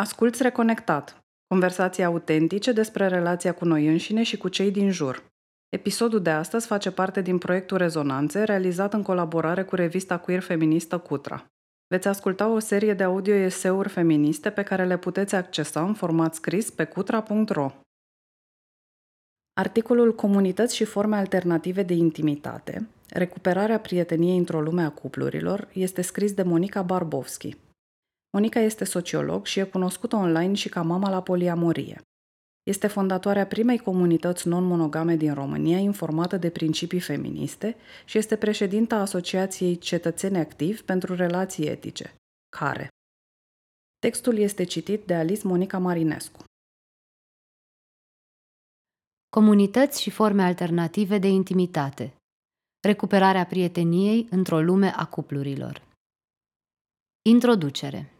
Asculți Reconectat, conversații autentice despre relația cu noi înșine și cu cei din jur. Episodul de astăzi face parte din proiectul Rezonanțe, realizat în colaborare cu revista queer feministă Cutra. Veți asculta o serie de audio-eseuri feministe pe care le puteți accesa în format scris pe cutra.ro. Articolul Comunități și forme alternative de intimitate, recuperarea prieteniei într-o lume a cuplurilor, este scris de Monica Barbovski. Monica este sociolog și e cunoscută online și ca mama la poliamorie. Este fondatoarea primei comunități non-monogame din România informată de principii feministe și este președinta Asociației Cetățeni Activi pentru Relații Etice, care. Textul este citit de Alice Monica Marinescu. Comunități și forme alternative de intimitate. Recuperarea prieteniei într-o lume a cuplurilor. Introducere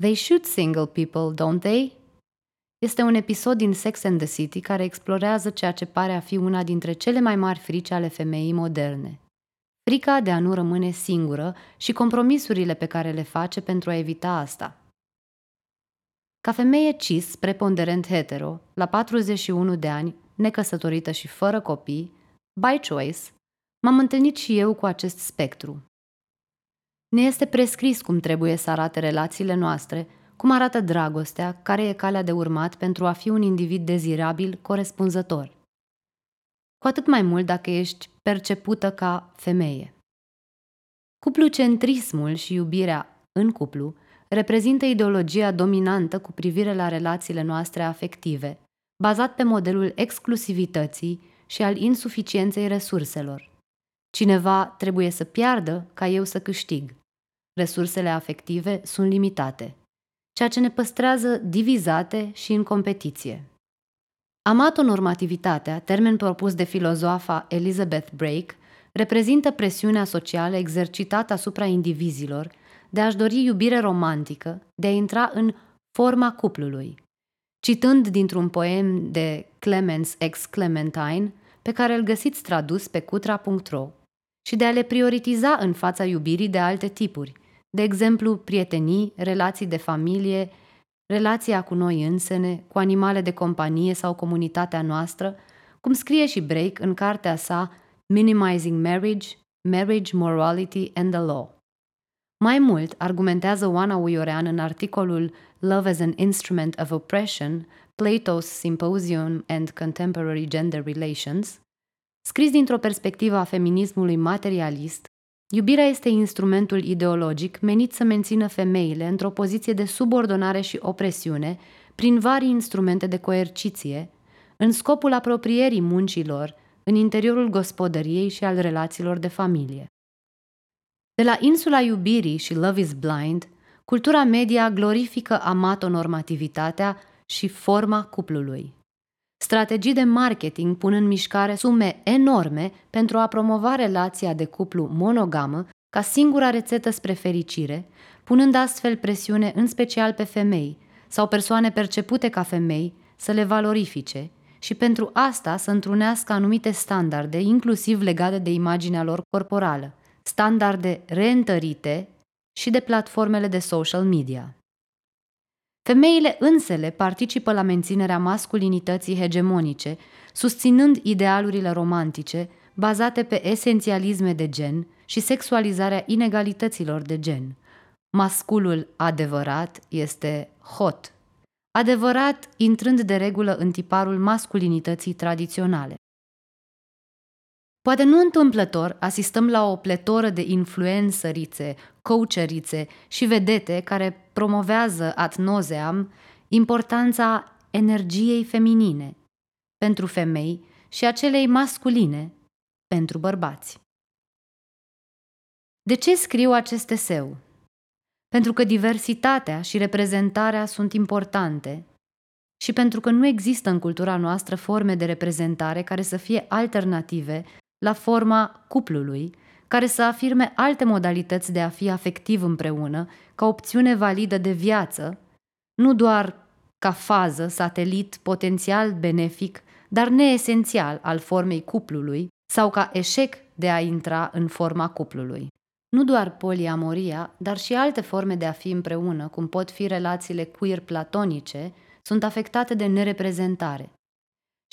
They shoot single people, don't they? Este un episod din Sex and the City care explorează ceea ce pare a fi una dintre cele mai mari frici ale femeii moderne. Frica de a nu rămâne singură și compromisurile pe care le face pentru a evita asta. Ca femeie cis, preponderent hetero, la 41 de ani, necăsătorită și fără copii, by choice, m-am întâlnit și eu cu acest spectru. Ne este prescris cum trebuie să arate relațiile noastre, cum arată dragostea, care e calea de urmat pentru a fi un individ dezirabil, corespunzător. Cu atât mai mult dacă ești percepută ca femeie. Cuplucentrismul și iubirea în cuplu reprezintă ideologia dominantă cu privire la relațiile noastre afective, bazat pe modelul exclusivității și al insuficienței resurselor. Cineva trebuie să piardă ca eu să câștig. Resursele afective sunt limitate, ceea ce ne păstrează divizate și în competiție. Amatonormativitatea, termen propus de filozofa Elizabeth Brake, reprezintă presiunea socială exercitată asupra indivizilor de a-și dori iubire romantică, de a intra în forma cuplului. Citând dintr-un poem de Clemens ex Clementine, pe care îl găsiți tradus pe cutra.ro, și de a le prioritiza în fața iubirii de alte tipuri, de exemplu prietenii, relații de familie, relația cu noi însene, cu animale de companie sau comunitatea noastră, cum scrie și Break în cartea sa Minimizing Marriage, Marriage Morality and the Law. Mai mult, argumentează Oana Uiorean în articolul Love as an Instrument of Oppression, Plato's Symposium and Contemporary Gender Relations, scris dintr-o perspectivă a feminismului materialist, iubirea este instrumentul ideologic menit să mențină femeile într-o poziție de subordonare și opresiune prin vari instrumente de coerciție, în scopul apropierii muncilor în interiorul gospodăriei și al relațiilor de familie. De la insula iubirii și Love is Blind, cultura media glorifică amatonormativitatea și forma cuplului. Strategii de marketing pun în mișcare sume enorme pentru a promova relația de cuplu monogamă ca singura rețetă spre fericire, punând astfel presiune în special pe femei sau persoane percepute ca femei să le valorifice și pentru asta să întrunească anumite standarde, inclusiv legate de imaginea lor corporală standarde reîntărite și de platformele de social media. Femeile însele participă la menținerea masculinității hegemonice, susținând idealurile romantice bazate pe esențialisme de gen și sexualizarea inegalităților de gen. Masculul adevărat este hot, adevărat intrând de regulă în tiparul masculinității tradiționale. Poate nu întâmplător asistăm la o pletoră de influențărițe, coacherițe și vedete care promovează ad nauseam importanța energiei feminine pentru femei și a celei masculine pentru bărbați. De ce scriu acest eseu? Pentru că diversitatea și reprezentarea sunt importante și pentru că nu există în cultura noastră forme de reprezentare care să fie alternative la forma cuplului, care să afirme alte modalități de a fi afectiv împreună, ca opțiune validă de viață, nu doar ca fază, satelit, potențial benefic, dar neesențial al formei cuplului, sau ca eșec de a intra în forma cuplului. Nu doar poliamoria, dar și alte forme de a fi împreună, cum pot fi relațiile queer platonice, sunt afectate de nereprezentare.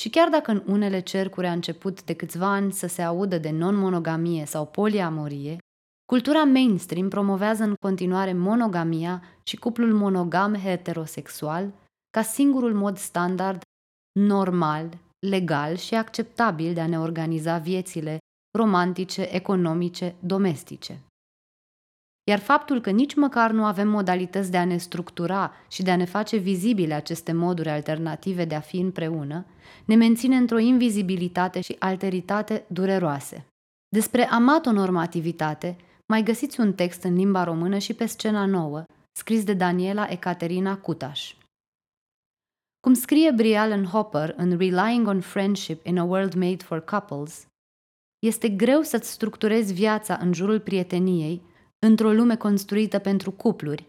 Și chiar dacă în unele cercuri a început de câțiva ani să se audă de non-monogamie sau poliamorie, cultura mainstream promovează în continuare monogamia și cuplul monogam heterosexual ca singurul mod standard, normal, legal și acceptabil de a ne organiza viețile romantice, economice, domestice. Iar faptul că nici măcar nu avem modalități de a ne structura și de a ne face vizibile aceste moduri alternative de a fi împreună, ne menține într-o invizibilitate și alteritate dureroase. Despre amatonormativitate mai găsiți un text în limba română și pe scena nouă, scris de Daniela Ecaterina Cutaș. Cum scrie Brian Hopper în Relying on Friendship in a World Made for Couples, este greu să-ți structurezi viața în jurul prieteniei într-o lume construită pentru cupluri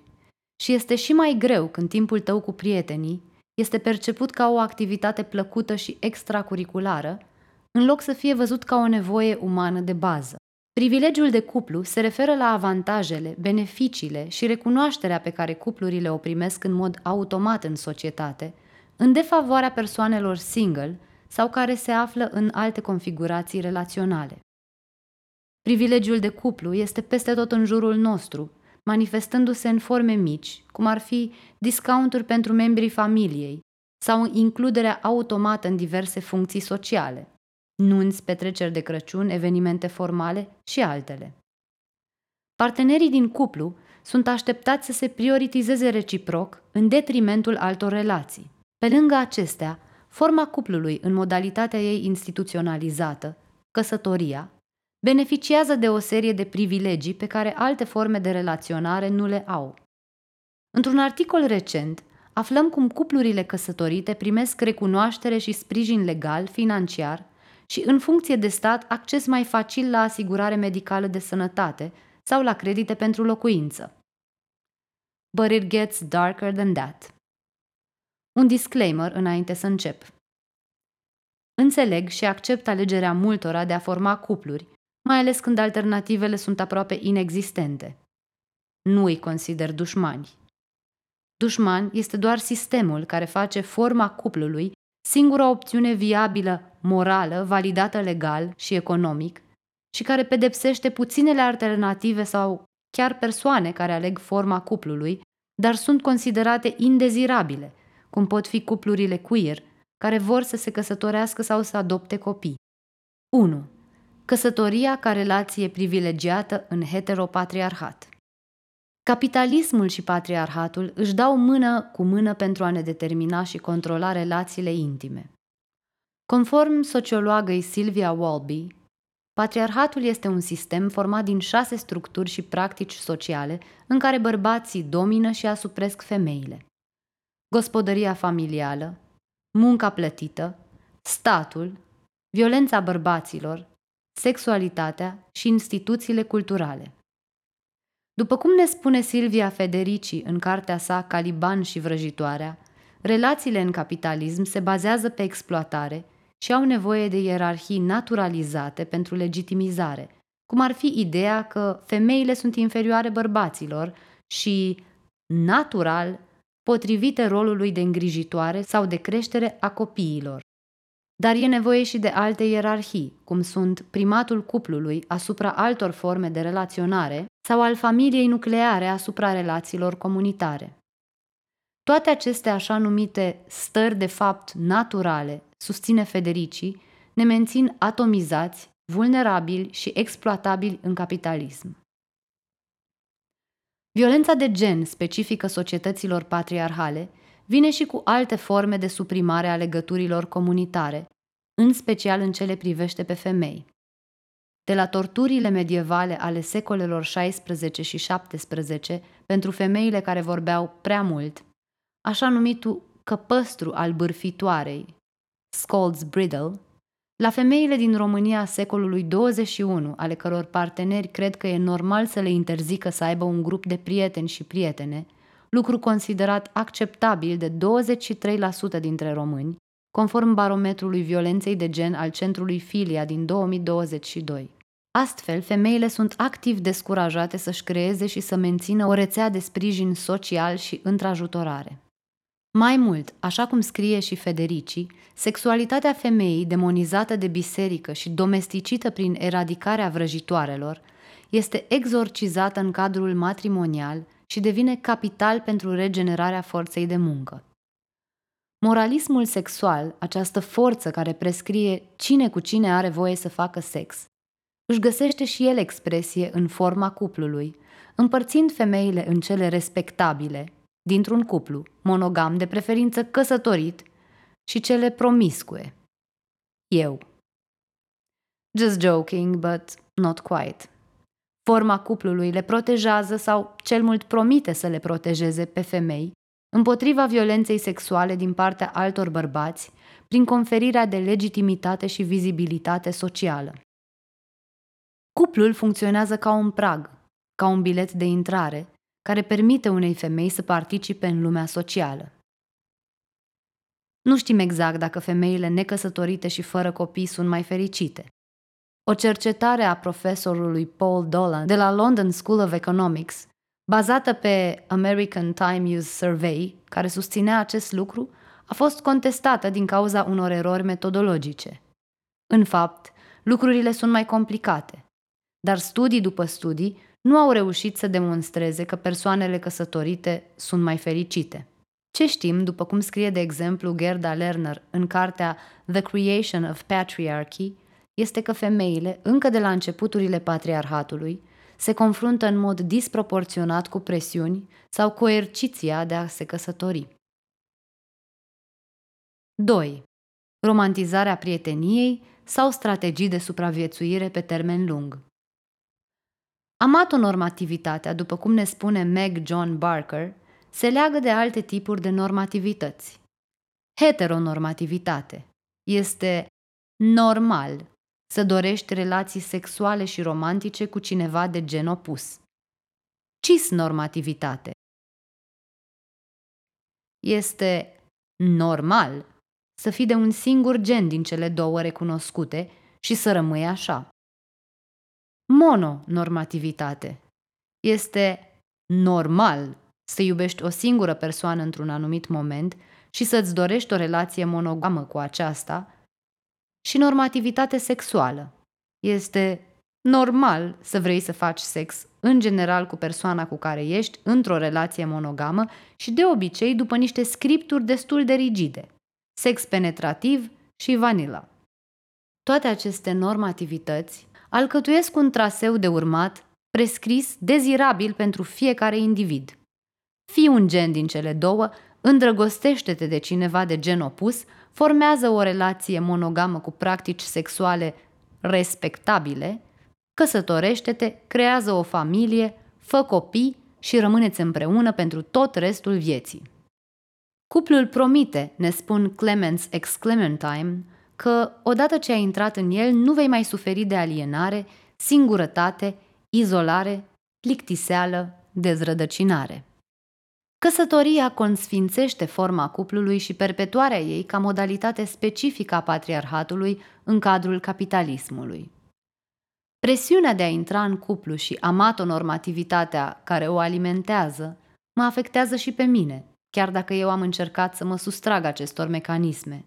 și este și mai greu când timpul tău cu prietenii este perceput ca o activitate plăcută și extracurriculară, în loc să fie văzut ca o nevoie umană de bază. Privilegiul de cuplu se referă la avantajele, beneficiile și recunoașterea pe care cuplurile o primesc în mod automat în societate, în defavoarea persoanelor single sau care se află în alte configurații relaționale. Privilegiul de cuplu este peste tot în jurul nostru, manifestându-se în forme mici, cum ar fi discounturi pentru membrii familiei sau includerea automată în diverse funcții sociale, nunți, petreceri de Crăciun, evenimente formale și altele. Partenerii din cuplu sunt așteptați să se prioritizeze reciproc în detrimentul altor relații. Pe lângă acestea, forma cuplului în modalitatea ei instituționalizată, căsătoria, beneficiază de o serie de privilegii pe care alte forme de relaționare nu le au. Într-un articol recent, aflăm cum cuplurile căsătorite primesc recunoaștere și sprijin legal, financiar și, în funcție de stat, acces mai facil la asigurare medicală de sănătate sau la credite pentru locuință. But it gets darker than that. Un disclaimer înainte să încep. Înțeleg și accept alegerea multora de a forma cupluri, mai ales când alternativele sunt aproape inexistente. Nu îi consider dușmani. Dușman este doar sistemul care face forma cuplului singura opțiune viabilă, morală, validată legal și economic și care pedepsește puținele alternative sau chiar persoane care aleg forma cuplului, dar sunt considerate indezirabile, cum pot fi cuplurile queer, care vor să se căsătorească sau să adopte copii. 1 căsătoria ca relație privilegiată în heteropatriarhat. Capitalismul și patriarhatul își dau mână cu mână pentru a ne determina și controla relațiile intime. Conform sociologei Sylvia Walby, patriarhatul este un sistem format din șase structuri și practici sociale în care bărbații domină și asupresc femeile. Gospodăria familială, munca plătită, statul, violența bărbaților, sexualitatea și instituțiile culturale. După cum ne spune Silvia Federici în cartea sa Caliban și vrăjitoarea, relațiile în capitalism se bazează pe exploatare și au nevoie de ierarhii naturalizate pentru legitimizare, cum ar fi ideea că femeile sunt inferioare bărbaților și, natural, potrivite rolului de îngrijitoare sau de creștere a copiilor. Dar e nevoie și de alte ierarhii, cum sunt primatul cuplului asupra altor forme de relaționare sau al familiei nucleare asupra relațiilor comunitare. Toate aceste așa numite stări de fapt naturale, susține Federici, ne mențin atomizați, vulnerabili și exploatabili în capitalism. Violența de gen specifică societăților patriarhale vine și cu alte forme de suprimare a legăturilor comunitare, în special în cele privește pe femei. De la torturile medievale ale secolelor 16 și 17 pentru femeile care vorbeau prea mult, așa numitul căpăstru al bârfitoarei, Scold's Bridle, la femeile din România secolului 21, ale căror parteneri cred că e normal să le interzică să aibă un grup de prieteni și prietene, lucru considerat acceptabil de 23% dintre români, conform barometrului violenței de gen al Centrului Filia din 2022. Astfel, femeile sunt activ descurajate să-și creeze și să mențină o rețea de sprijin social și întrajutorare. Mai mult, așa cum scrie și Federici, sexualitatea femeii demonizată de biserică și domesticită prin eradicarea vrăjitoarelor este exorcizată în cadrul matrimonial și devine capital pentru regenerarea forței de muncă. Moralismul sexual, această forță care prescrie cine cu cine are voie să facă sex, își găsește și el expresie în forma cuplului, împărțind femeile în cele respectabile, dintr-un cuplu, monogam de preferință căsătorit, și cele promiscue. Eu. Just joking, but not quite. Forma cuplului le protejează sau cel mult promite să le protejeze pe femei împotriva violenței sexuale din partea altor bărbați prin conferirea de legitimitate și vizibilitate socială. Cuplul funcționează ca un prag, ca un bilet de intrare, care permite unei femei să participe în lumea socială. Nu știm exact dacă femeile necăsătorite și fără copii sunt mai fericite. O cercetare a profesorului Paul Dolan de la London School of Economics, bazată pe American Time Use Survey, care susținea acest lucru, a fost contestată din cauza unor erori metodologice. În fapt, lucrurile sunt mai complicate, dar studii după studii nu au reușit să demonstreze că persoanele căsătorite sunt mai fericite. Ce știm, după cum scrie de exemplu Gerda Lerner în cartea The Creation of Patriarchy, este că femeile, încă de la începuturile patriarhatului, se confruntă în mod disproporționat cu presiuni sau coerciția de a se căsători. 2. Romantizarea prieteniei sau strategii de supraviețuire pe termen lung. Amatonormativitatea, după cum ne spune Meg John Barker, se leagă de alte tipuri de normativități. Heteronormativitate este normal să dorești relații sexuale și romantice cu cineva de gen opus. Cisnormativitate este normal să fii de un singur gen din cele două recunoscute și să rămâi așa. Mononormativitate este normal să iubești o singură persoană într-un anumit moment și să-ți dorești o relație monogamă cu aceasta, și normativitate sexuală. Este normal să vrei să faci sex în general cu persoana cu care ești într-o relație monogamă și de obicei după niște scripturi destul de rigide. Sex penetrativ și vanilla. Toate aceste normativități alcătuiesc un traseu de urmat prescris dezirabil pentru fiecare individ. Fii un gen din cele două, îndrăgostește-te de cineva de gen opus, formează o relație monogamă cu practici sexuale respectabile, căsătorește-te, creează o familie, fă copii și rămâneți împreună pentru tot restul vieții. Cuplul promite, ne spun Clemens ex Clementine, că odată ce ai intrat în el nu vei mai suferi de alienare, singurătate, izolare, plictiseală, dezrădăcinare. Căsătoria consfințește forma cuplului și perpetuarea ei ca modalitate specifică a patriarhatului în cadrul capitalismului. Presiunea de a intra în cuplu și amatonormativitatea care o alimentează mă afectează și pe mine, chiar dacă eu am încercat să mă sustrag acestor mecanisme.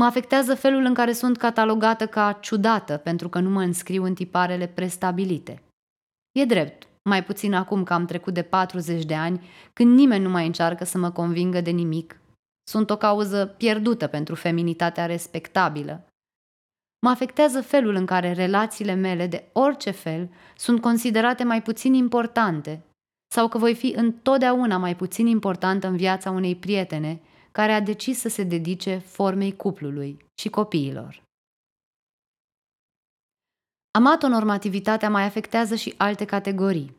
Mă afectează felul în care sunt catalogată ca ciudată pentru că nu mă înscriu în tiparele prestabilite. E drept, mai puțin acum că am trecut de 40 de ani, când nimeni nu mai încearcă să mă convingă de nimic. Sunt o cauză pierdută pentru feminitatea respectabilă. Mă afectează felul în care relațiile mele, de orice fel, sunt considerate mai puțin importante sau că voi fi întotdeauna mai puțin importantă în viața unei prietene care a decis să se dedice formei cuplului și copiilor. Amatonormativitatea mai afectează și alte categorii.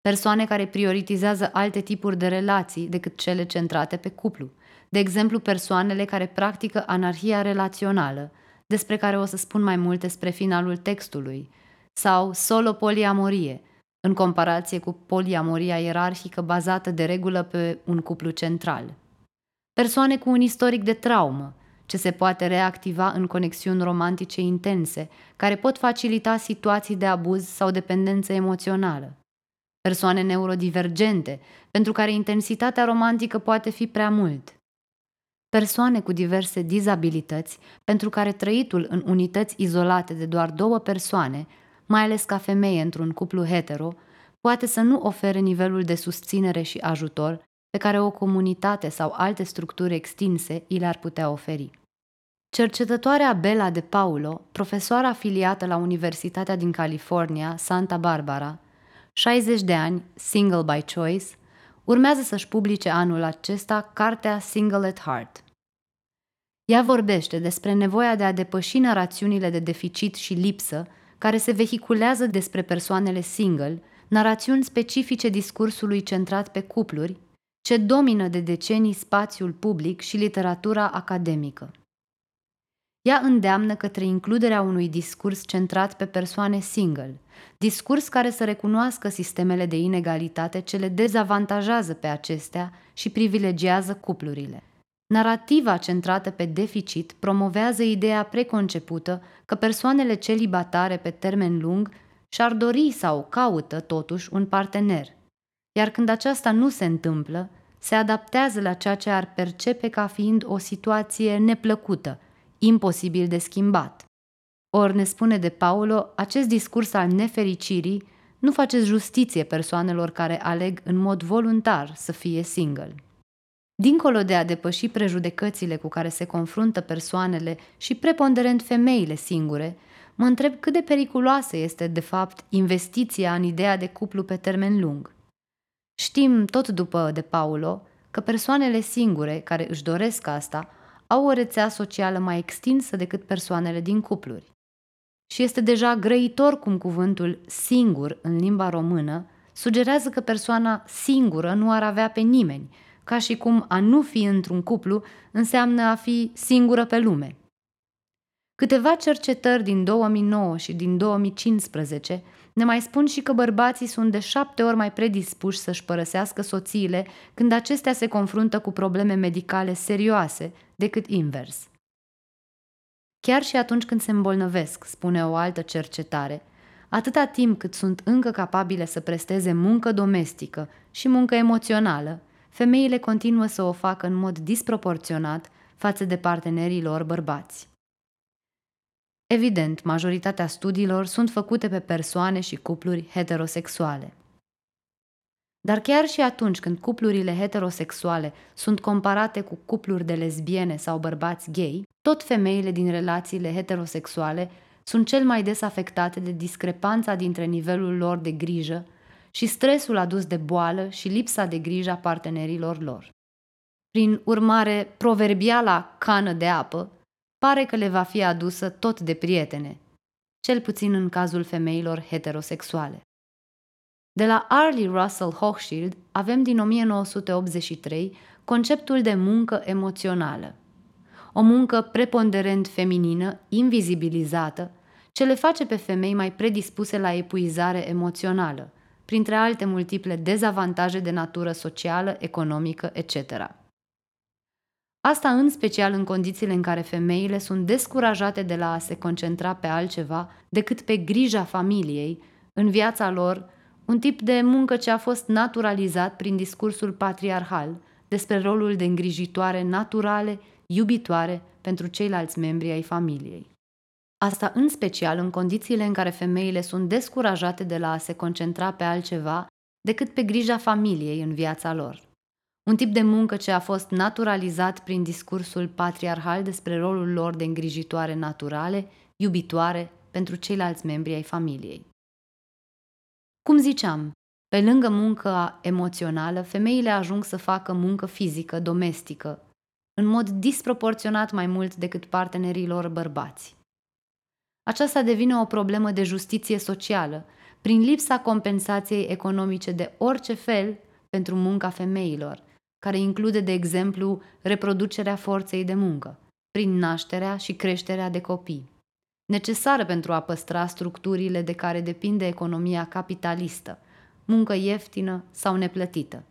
Persoane care prioritizează alte tipuri de relații decât cele centrate pe cuplu. De exemplu, persoanele care practică anarhia relațională, despre care o să spun mai multe spre finalul textului, sau solo poliamorie, în comparație cu poliamoria ierarhică bazată de regulă pe un cuplu central. Persoane cu un istoric de traumă, ce se poate reactiva în conexiuni romantice intense, care pot facilita situații de abuz sau dependență emoțională. Persoane neurodivergente, pentru care intensitatea romantică poate fi prea mult. Persoane cu diverse dizabilități, pentru care trăitul în unități izolate de doar două persoane, mai ales ca femeie într-un cuplu hetero, poate să nu ofere nivelul de susținere și ajutor pe care o comunitate sau alte structuri extinse i le-ar putea oferi. Cercetătoarea Bella De Paulo, profesoară afiliată la Universitatea din California, Santa Barbara, 60 de ani, single by choice, urmează să-și publice anul acesta cartea Single at Heart. Ea vorbește despre nevoia de a depăși narațiunile de deficit și lipsă care se vehiculează despre persoanele single, narațiuni specifice discursului centrat pe cupluri, ce domină de decenii spațiul public și literatura academică. Ea îndeamnă către includerea unui discurs centrat pe persoane single, discurs care să recunoască sistemele de inegalitate ce le dezavantajează pe acestea și privilegiază cuplurile. Narativa centrată pe deficit promovează ideea preconcepută că persoanele celibatare pe termen lung și-ar dori sau caută totuși un partener, iar când aceasta nu se întâmplă, se adaptează la ceea ce ar percepe ca fiind o situație neplăcută, imposibil de schimbat. Ori ne spune de Paulo, acest discurs al nefericirii nu face justiție persoanelor care aleg în mod voluntar să fie single. Dincolo de a depăși prejudecățile cu care se confruntă persoanele și preponderent femeile singure, mă întreb cât de periculoasă este, de fapt, investiția în ideea de cuplu pe termen lung. Știm, tot după De Paulo, că persoanele singure care își doresc asta au o rețea socială mai extinsă decât persoanele din cupluri. Și este deja grăitor cum cuvântul singur în limba română sugerează că persoana singură nu ar avea pe nimeni, ca și cum a nu fi într-un cuplu înseamnă a fi singură pe lume. Câteva cercetări din 2009 și din 2015 ne mai spun și că bărbații sunt de șapte ori mai predispuși să-și părăsească soțiile când acestea se confruntă cu probleme medicale serioase decât invers. Chiar și atunci când se îmbolnăvesc, spune o altă cercetare, atâta timp cât sunt încă capabile să presteze muncă domestică și muncă emoțională, femeile continuă să o facă în mod disproporționat față de partenerii lor bărbați. Evident, majoritatea studiilor sunt făcute pe persoane și cupluri heterosexuale. Dar chiar și atunci când cuplurile heterosexuale sunt comparate cu cupluri de lesbiene sau bărbați gay, tot femeile din relațiile heterosexuale sunt cel mai des afectate de discrepanța dintre nivelul lor de grijă și stresul adus de boală și lipsa de grijă a partenerilor lor. Prin urmare, proverbiala cană de apă pare că le va fi adusă tot de prietene, cel puțin în cazul femeilor heterosexuale. De la Arlie Russell Hochschild avem din 1983 conceptul de muncă emoțională. O muncă preponderent feminină, invizibilizată, ce le face pe femei mai predispuse la epuizare emoțională, printre alte multiple dezavantaje de natură socială, economică, etc. Asta în special în condițiile în care femeile sunt descurajate de la a se concentra pe altceva decât pe grija familiei în viața lor, un tip de muncă ce a fost naturalizat prin discursul patriarhal despre rolul de îngrijitoare naturale, iubitoare pentru ceilalți membri ai familiei. Asta în special în condițiile în care femeile sunt descurajate de la a se concentra pe altceva decât pe grija familiei în viața lor. Un tip de muncă ce a fost naturalizat prin discursul patriarhal despre rolul lor de îngrijitoare naturale, iubitoare pentru ceilalți membri ai familiei. Cum ziceam, pe lângă munca emoțională, femeile ajung să facă muncă fizică, domestică, în mod disproporționat mai mult decât partenerii lor bărbați. Aceasta devine o problemă de justiție socială, prin lipsa compensației economice de orice fel pentru munca femeilor, care include, de exemplu, reproducerea forței de muncă, prin nașterea și creșterea de copii, necesară pentru a păstra structurile de care depinde economia capitalistă, muncă ieftină sau neplătită.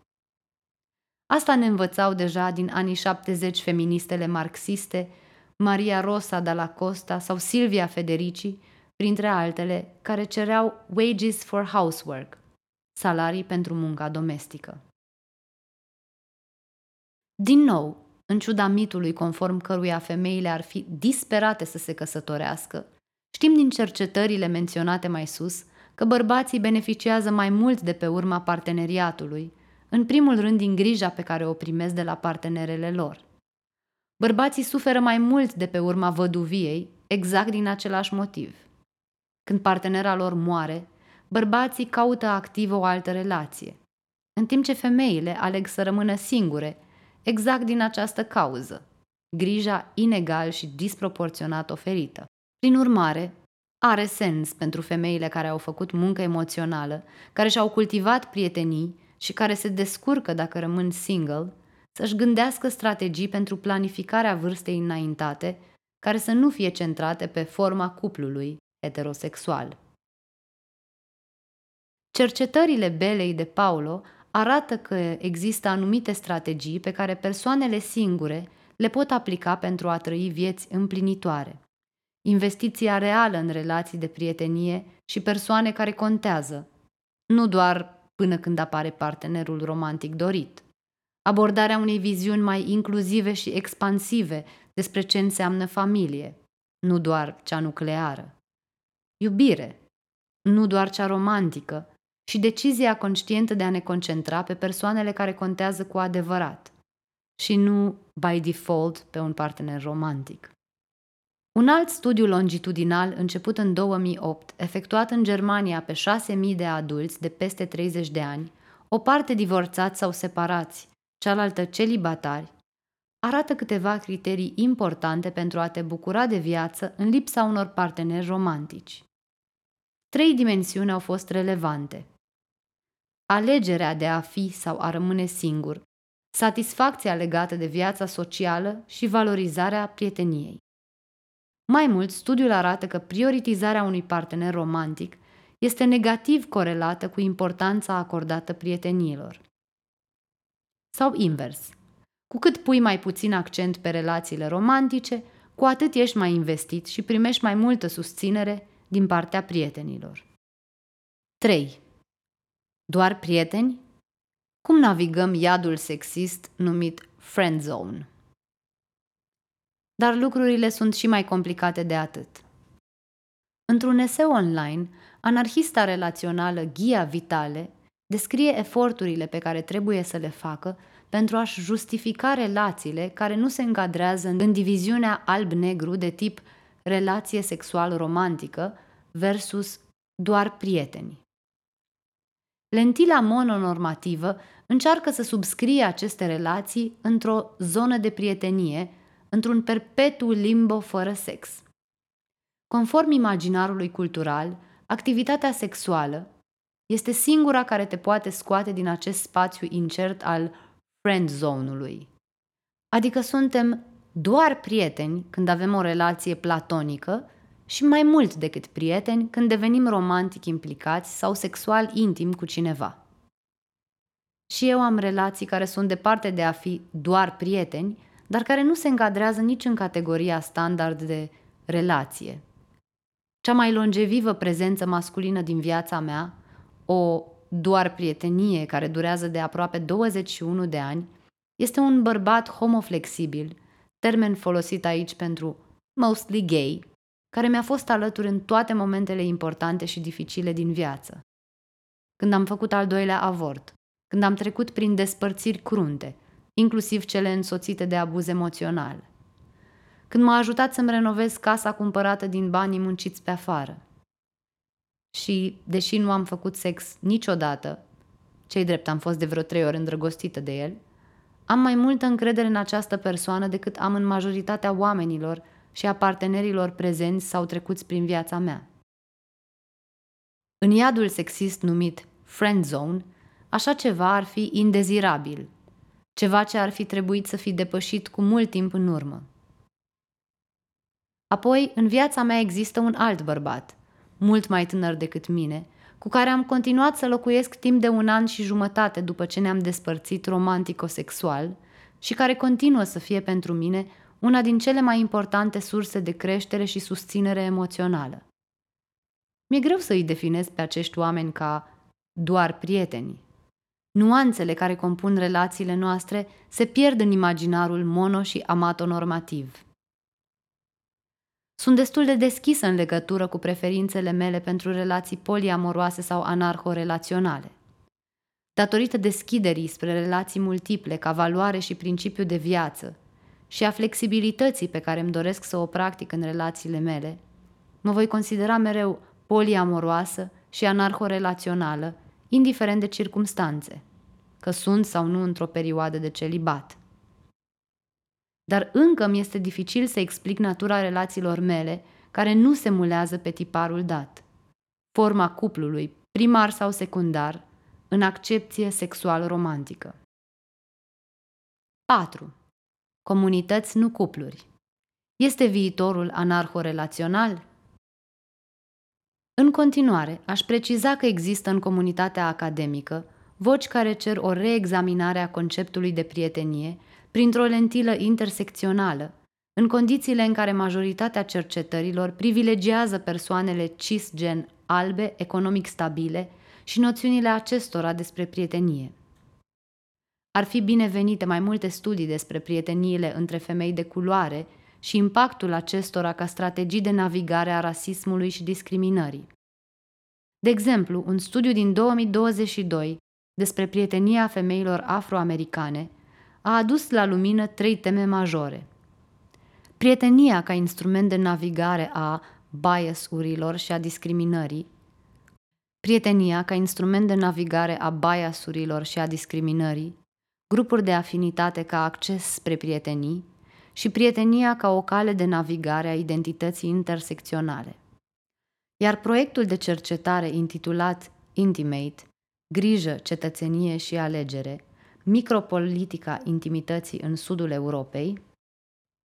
Asta ne învățau deja din anii 70 feministele marxiste, Maria Rosa de la Costa sau Silvia Federici, printre altele, care cereau wages for housework, salarii pentru munca domestică. Din nou, în ciuda mitului conform căruia femeile ar fi disperate să se căsătorească, știm din cercetările menționate mai sus că bărbații beneficiază mai mult de pe urma parteneriatului, în primul rând din grija pe care o primesc de la partenerele lor. Bărbații suferă mai mult de pe urma văduviei, exact din același motiv. Când partenera lor moare, bărbații caută activ o altă relație, în timp ce femeile aleg să rămână singure, exact din această cauză, grija inegal și disproporționat oferită. Prin urmare, are sens pentru femeile care au făcut muncă emoțională, care și-au cultivat prietenii și care se descurcă dacă rămân single, să-și gândească strategii pentru planificarea vârstei înaintate, care să nu fie centrate pe forma cuplului heterosexual. Cercetările Belei de Paulo arată că există anumite strategii pe care persoanele singure le pot aplica pentru a trăi vieți împlinitoare. Investiția reală în relații de prietenie și persoane care contează, nu doar până când apare partenerul romantic dorit. Abordarea unei viziuni mai inclusive și expansive despre ce înseamnă familie, nu doar cea nucleară. Iubire, nu doar cea romantică, și decizia conștientă de a ne concentra pe persoanele care contează cu adevărat și nu by default pe un partener romantic. Un alt studiu longitudinal început în 2008, efectuat în Germania pe 6.000 de adulți de peste 30 de ani, o parte divorțați sau separați, cealaltă celibatari, arată câteva criterii importante pentru a te bucura de viață în lipsa unor parteneri romantici. Trei dimensiuni au fost relevante. Alegerea de a fi sau a rămâne singur, satisfacția legată de viața socială și valorizarea prieteniei. Mai mult, studiul arată că prioritizarea unui partener romantic este negativ corelată cu importanța acordată prieteniilor. Sau invers. Cu cât pui mai puțin accent pe relațiile romantice, cu atât ești mai investit și primești mai multă susținere din partea prietenilor. 3. Doar prieteni? Cum navigăm iadul sexist numit friend zone? Dar lucrurile sunt și mai complicate de atât. Într-un eseu online, anarhista relațională Ghia Vitale descrie eforturile pe care trebuie să le facă pentru a-și justifica relațiile care nu se încadrează în diviziunea alb-negru de tip relație sexual romantică versus doar prieteni. Lentila mononormativă încearcă să subscrie aceste relații într-o zonă de prietenie într-un perpetu limbo fără sex. Conform imaginarului cultural, activitatea sexuală este singura care te poate scoate din acest spațiu incert al friend zone-ului. Adică suntem doar prieteni când avem o relație platonică și mai mult decât prieteni când devenim romantic implicați sau sexual intim cu cineva. Și eu am relații care sunt departe de a fi doar prieteni, dar care nu se încadrează nici în categoria standard de relație. Cea mai longevivă prezență masculină din viața mea, o doar prietenie care durează de aproape 21 de ani, este un bărbat homoflexibil, termen folosit aici pentru mostly gay, care mi-a fost alături în toate momentele importante și dificile din viață. Când am făcut al doilea avort, când am trecut prin despărțiri crunte, inclusiv cele însoțite de abuz emoțional. Când m-a ajutat să-mi renovez casa cumpărată din banii munciți pe afară. Și, deși nu am făcut sex niciodată, cei drept am fost de vreo trei ori îndrăgostită de el, am mai multă încredere în această persoană decât am în majoritatea oamenilor și a partenerilor prezenți sau trecuți prin viața mea. În iadul sexist numit friend zone, așa ceva ar fi indezirabil, ceva ce ar fi trebuit să fi depășit cu mult timp în urmă. Apoi, în viața mea există un alt bărbat, mult mai tânăr decât mine, cu care am continuat să locuiesc timp de un an și jumătate după ce ne-am despărțit romantico-sexual și care continuă să fie pentru mine una din cele mai importante surse de creștere și susținere emoțională. Mi-e greu să îi definez pe acești oameni ca doar prieteni. Nuanțele care compun relațiile noastre se pierd în imaginarul mono și amatonormativ. Sunt destul de deschisă în legătură cu preferințele mele pentru relații poliamoroase sau anarhorelaționale. Datorită deschiderii spre relații multiple ca valoare și principiu de viață și a flexibilității pe care îmi doresc să o practic în relațiile mele, mă voi considera mereu poliamoroasă și anarhorelațională, indiferent de circumstanțe, că sunt sau nu într-o perioadă de celibat. Dar încă mi este dificil să explic natura relațiilor mele care nu se mulează pe tiparul dat. Forma cuplului, primar sau secundar, în accepție sexual-romantică. 4. Comunități, nu cupluri. Este viitorul anarhorelațional? În continuare, aș preciza că există în comunitatea academică voci care cer o reexaminare a conceptului de prietenie printr-o lentilă intersecțională, în condițiile în care majoritatea cercetărilor privilegiază persoanele cisgen albe, economic stabile și noțiunile acestora despre prietenie. Ar fi binevenite mai multe studii despre prieteniile între femei de culoare și impactul acestora ca strategii de navigare a rasismului și discriminării. De exemplu, un studiu din 2022 despre prietenia femeilor afroamericane a adus la lumină trei teme majore. Prietenia ca instrument de navigare a bias-urilor și a discriminării, prietenia ca instrument de navigare a biasurilor și a discriminării, grupuri de afinitate ca acces spre prietenii și prietenia ca o cale de navigare a identității intersecționale. Iar proiectul de cercetare intitulat Intimate, Grijă, cetățenie și alegere, micropolitica intimității în sudul Europei,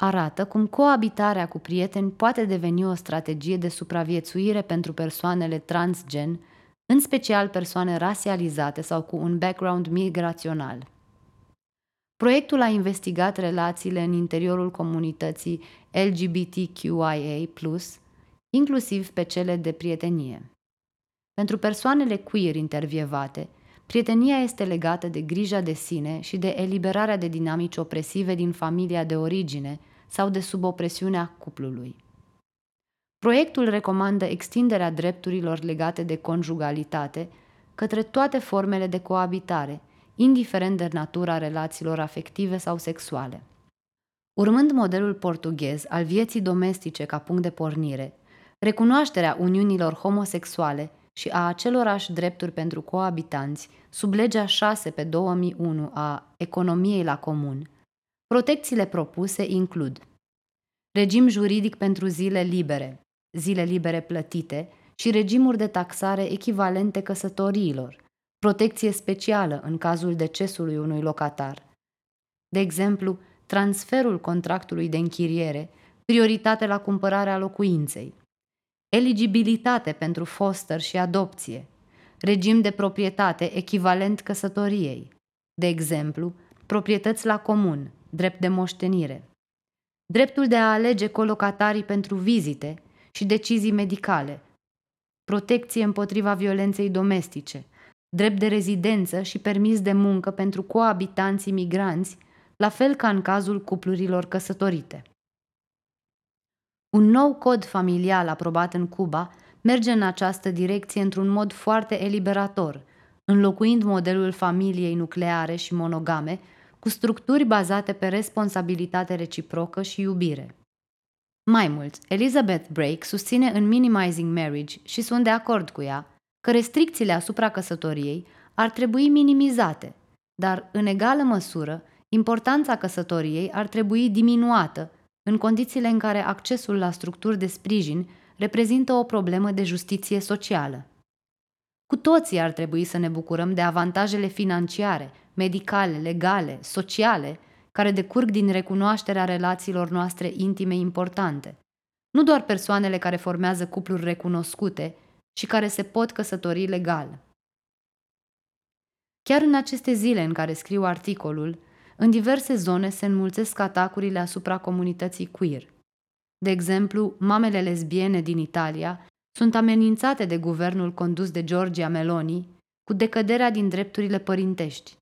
arată cum coabitarea cu prieteni poate deveni o strategie de supraviețuire pentru persoanele transgen în special persoane rasializate sau cu un background migrațional. Proiectul a investigat relațiile în interiorul comunității LGBTQIA+, inclusiv pe cele de prietenie. Pentru persoanele queer intervievate, prietenia este legată de grija de sine și de eliberarea de dinamici opresive din familia de origine sau de sub opresiunea cuplului. Proiectul recomandă extinderea drepturilor legate de conjugalitate către toate formele de coabitare, indiferent de natura relațiilor afective sau sexuale. Urmând modelul portughez al vieții domestice ca punct de pornire, recunoașterea uniunilor homosexuale și a acelorași drepturi pentru coabitanți sub legea 6 pe 2001 a economiei la comun, protecțiile propuse includ regim juridic pentru zile libere, zile libere plătite și regimuri de taxare echivalente căsătoriilor, protecție specială în cazul decesului unui locatar. De exemplu, transferul contractului de închiriere, prioritate la cumpărarea locuinței, eligibilitate pentru foster și adopție, regim de proprietate echivalent căsătoriei, de exemplu, proprietăți la comun, drept de moștenire, dreptul de a alege colocatarii pentru vizite și decizii medicale, protecție împotriva violenței domestice, drept de rezidență și permis de muncă pentru coabitanții migranți, la fel ca în cazul cuplurilor căsătorite. Un nou cod familial aprobat în Cuba merge în această direcție într-un mod foarte eliberator, înlocuind modelul familiei nucleare și monogame cu structuri bazate pe responsabilitate reciprocă și iubire. Mai mult, Elizabeth Brake susține în Minimizing Marriage și sunt de acord cu ea că restricțiile asupra căsătoriei ar trebui minimizate, dar, în egală măsură, importanța căsătoriei ar trebui diminuată în condițiile în care accesul la structuri de sprijin reprezintă o problemă de justiție socială. Cu toții ar trebui să ne bucurăm de avantajele financiare, medicale, legale, sociale care decurg din recunoașterea relațiilor noastre intime importante. Nu doar persoanele care formează cupluri recunoscute și care se pot căsători legal. Chiar în aceste zile în care scriu articolul, în diverse zone se înmulțesc atacurile asupra comunității queer. De exemplu, mamele lesbiene din Italia sunt amenințate de guvernul condus de Giorgia Meloni cu decăderea din drepturile părintești.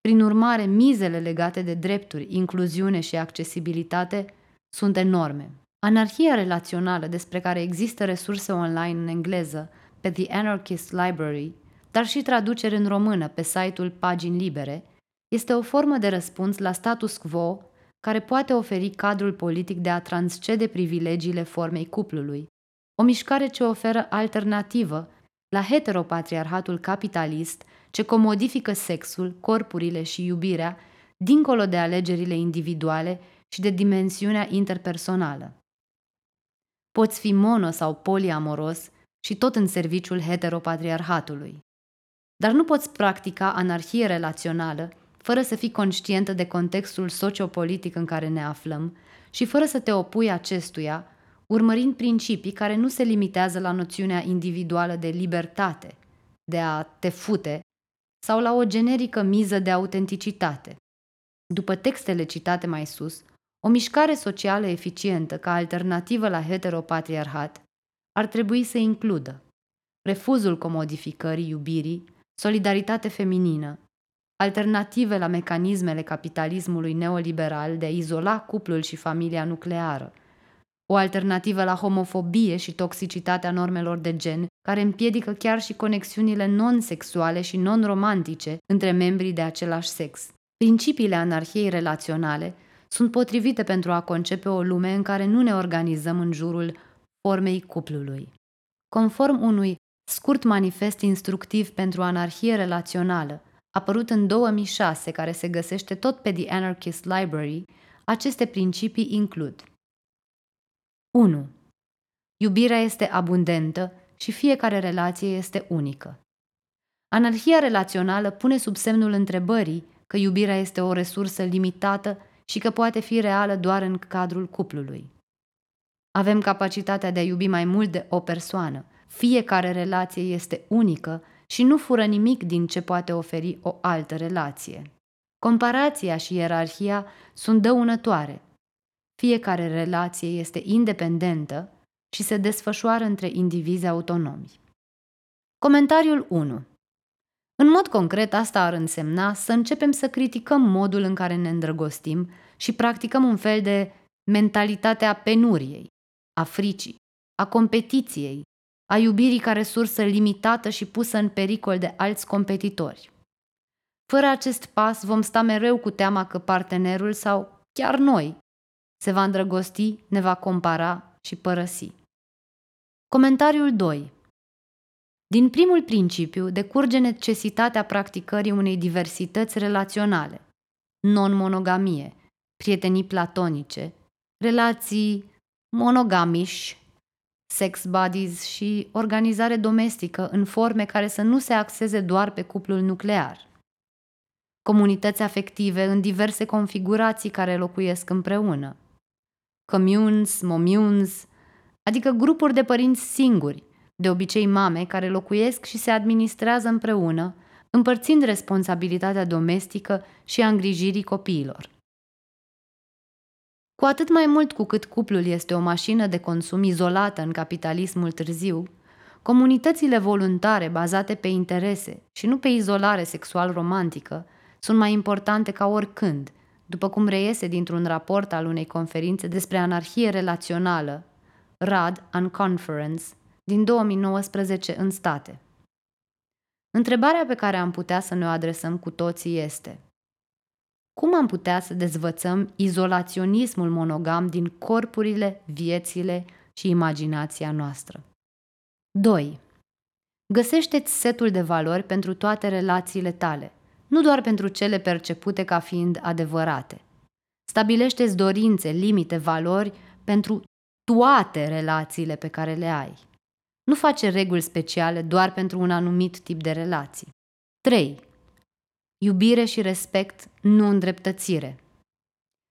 Prin urmare, mizele legate de drepturi, incluziune și accesibilitate sunt enorme. Anarhia relațională, despre care există resurse online în engleză pe The Anarchist Library, dar și traduceri în română pe site-ul Pagini Libere, este o formă de răspuns la status quo care poate oferi cadrul politic de a transcede privilegiile formei cuplului, o mișcare ce oferă alternativă la heteropatriarhatul capitalist ce comodifică sexul, corpurile și iubirea dincolo de alegerile individuale și de dimensiunea interpersonală. Poți fi mono sau poliamoros și tot în serviciul heteropatriarhatului. Dar nu poți practica anarhie relațională fără să fii conștientă de contextul sociopolitic în care ne aflăm și fără să te opui acestuia, urmărind principii care nu se limitează la noțiunea individuală de libertate, de a te fute, sau la o generică miză de autenticitate. După textele citate mai sus, o mișcare socială eficientă ca alternativă la heteropatriarhat ar trebui să includă refuzul comodificării iubirii, solidaritate feminină, alternative la mecanismele capitalismului neoliberal de a izola cuplul și familia nucleară, o alternativă la homofobie și toxicitatea normelor de gen, care împiedică chiar și conexiunile non-sexuale și non-romantice între membrii de același sex. Principiile anarhiei relaționale sunt potrivite pentru a concepe o lume în care nu ne organizăm în jurul formei cuplului. Conform unui scurt manifest instructiv pentru anarhie relațională, apărut în 2006, care se găsește tot pe The Anarchist Library, aceste principii includ 1. Iubirea este abundentă și fiecare relație este unică. Anarhia relațională pune sub semnul întrebării că iubirea este o resursă limitată și că poate fi reală doar în cadrul cuplului. Avem capacitatea de a iubi mai mult de o persoană. Fiecare relație este unică și nu fură nimic din ce poate oferi o altă relație. Comparația și ierarhia sunt dăunătoare. Fiecare relație este independentă și se desfășoară între indivizi autonomi. Comentariul 1. În mod concret, asta ar însemna să începem să criticăm modul în care ne îndrăgostim și practicăm un fel de mentalitatea penuriei, a fricii, a competiției, a iubirii ca resursă limitată și pusă în pericol de alți competitori. Fără acest pas vom sta mereu cu teama că partenerul sau chiar noi se va îndrăgosti, ne va compara și părăsi. Comentariul 2. Din primul principiu decurge necesitatea practicării unei diversități relaționale, non-monogamie, prietenii platonice, relații monogamiși, sex buddies și organizare domestică în forme care să nu se axeze doar pe cuplul nuclear. Comunități afective în diverse configurații care locuiesc împreună. Communes, momunes, adică grupuri de părinți singuri, de obicei mame care locuiesc și se administrează împreună, împărțind responsabilitatea domestică și a îngrijirii copiilor. Cu atât mai mult cu cât cuplul este o mașină de consum izolată în capitalismul târziu, comunitățile voluntare bazate pe interese și nu pe izolare sexual-romantică sunt mai importante ca oricând, după cum reiese dintr-un raport al unei conferințe despre anarhie relațională, RAD on Conference, din 2019 în state. Întrebarea pe care am putea să ne o adresăm cu toții este – cum am putea să dezvățăm izolaționismul monogam din corpurile, viețile și imaginația noastră? 2. Găsește-ți setul de valori pentru toate relațiile tale, nu doar pentru cele percepute ca fiind adevărate. Stabilește-ți dorințe, limite, valori pentru toate relațiile pe care le ai. Nu face reguli speciale doar pentru un anumit tip de relații. 3. Iubire și respect, nu îndreptățire.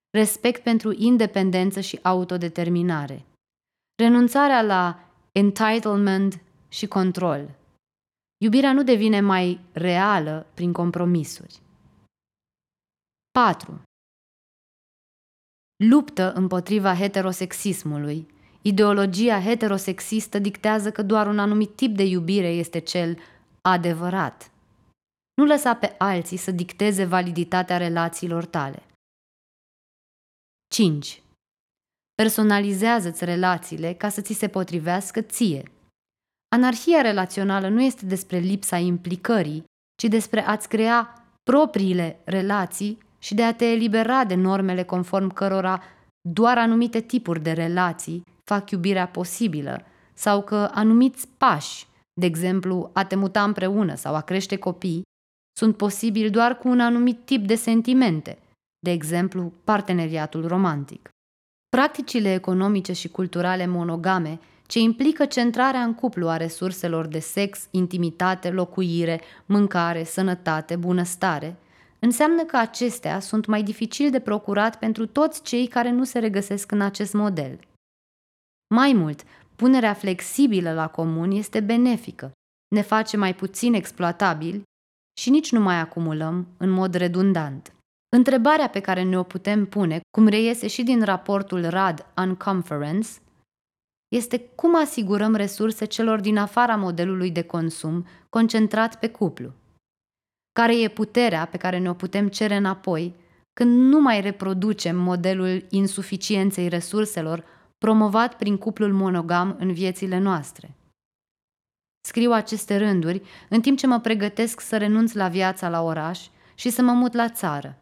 Respect pentru independență și autodeterminare. Renunțarea la entitlement și control. Iubirea nu devine mai reală prin compromisuri. 4. Luptă împotriva heterosexismului. Ideologia heterosexistă dictează că doar un anumit tip de iubire este cel adevărat. Nu lăsa pe alții să dicteze validitatea relațiilor tale. 5. Personalizează-ți relațiile ca să ți se potrivească ție. Anarhia relațională nu este despre lipsa implicării, ci despre a-ți crea propriile relații și de a te elibera de normele conform cărora doar anumite tipuri de relații fac iubirea posibilă sau că anumiți pași, de exemplu a te muta împreună sau a crește copii, sunt posibili doar cu un anumit tip de sentimente, de exemplu parteneriatul romantic. Practicile economice și culturale monogame ce implică centrarea în cuplu a resurselor de sex, intimitate, locuire, mâncare, sănătate, bunăstare, înseamnă că acestea sunt mai dificil de procurat pentru toți cei care nu se regăsesc în acest model. Mai mult, punerea flexibilă la comun este benefică, ne face mai puțin exploatabili și nici nu mai acumulăm în mod redundant. Întrebarea pe care ne-o putem pune, cum reiese și din raportul RAD Unconference, este cum asigurăm resurse celor din afara modelului de consum concentrat pe cuplu. Care e puterea pe care ne-o putem cere înapoi când nu mai reproducem modelul insuficienței resurselor promovat prin cuplul monogam în viețile noastre. Scriu aceste rânduri în timp ce mă pregătesc să renunț la viața la oraș și să mă mut la țară.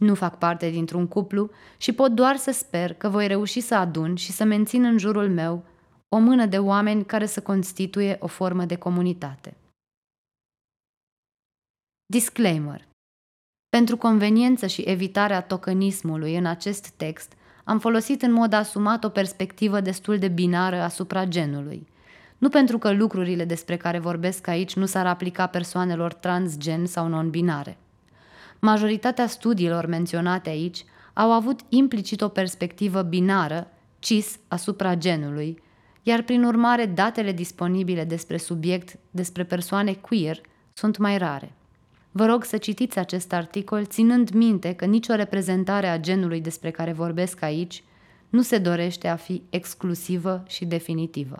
Nu fac parte dintr-un cuplu și pot doar să sper că voi reuși să adun și să mențin în jurul meu o mână de oameni care să constituie o formă de comunitate. Disclaimer. Pentru conveniență și evitarea tokenismului în acest text, am folosit în mod asumat o perspectivă destul de binară asupra genului. Nu pentru că lucrurile despre care vorbesc aici nu s-ar aplica persoanelor transgen sau non-binare. Majoritatea studiilor menționate aici au avut implicit o perspectivă binară, cis, asupra genului, iar prin urmare datele disponibile despre subiect, despre persoane queer, sunt mai rare. Vă rog să citiți acest articol ținând minte că nicio reprezentare a genului despre care vorbesc aici nu se dorește a fi exclusivă și definitivă.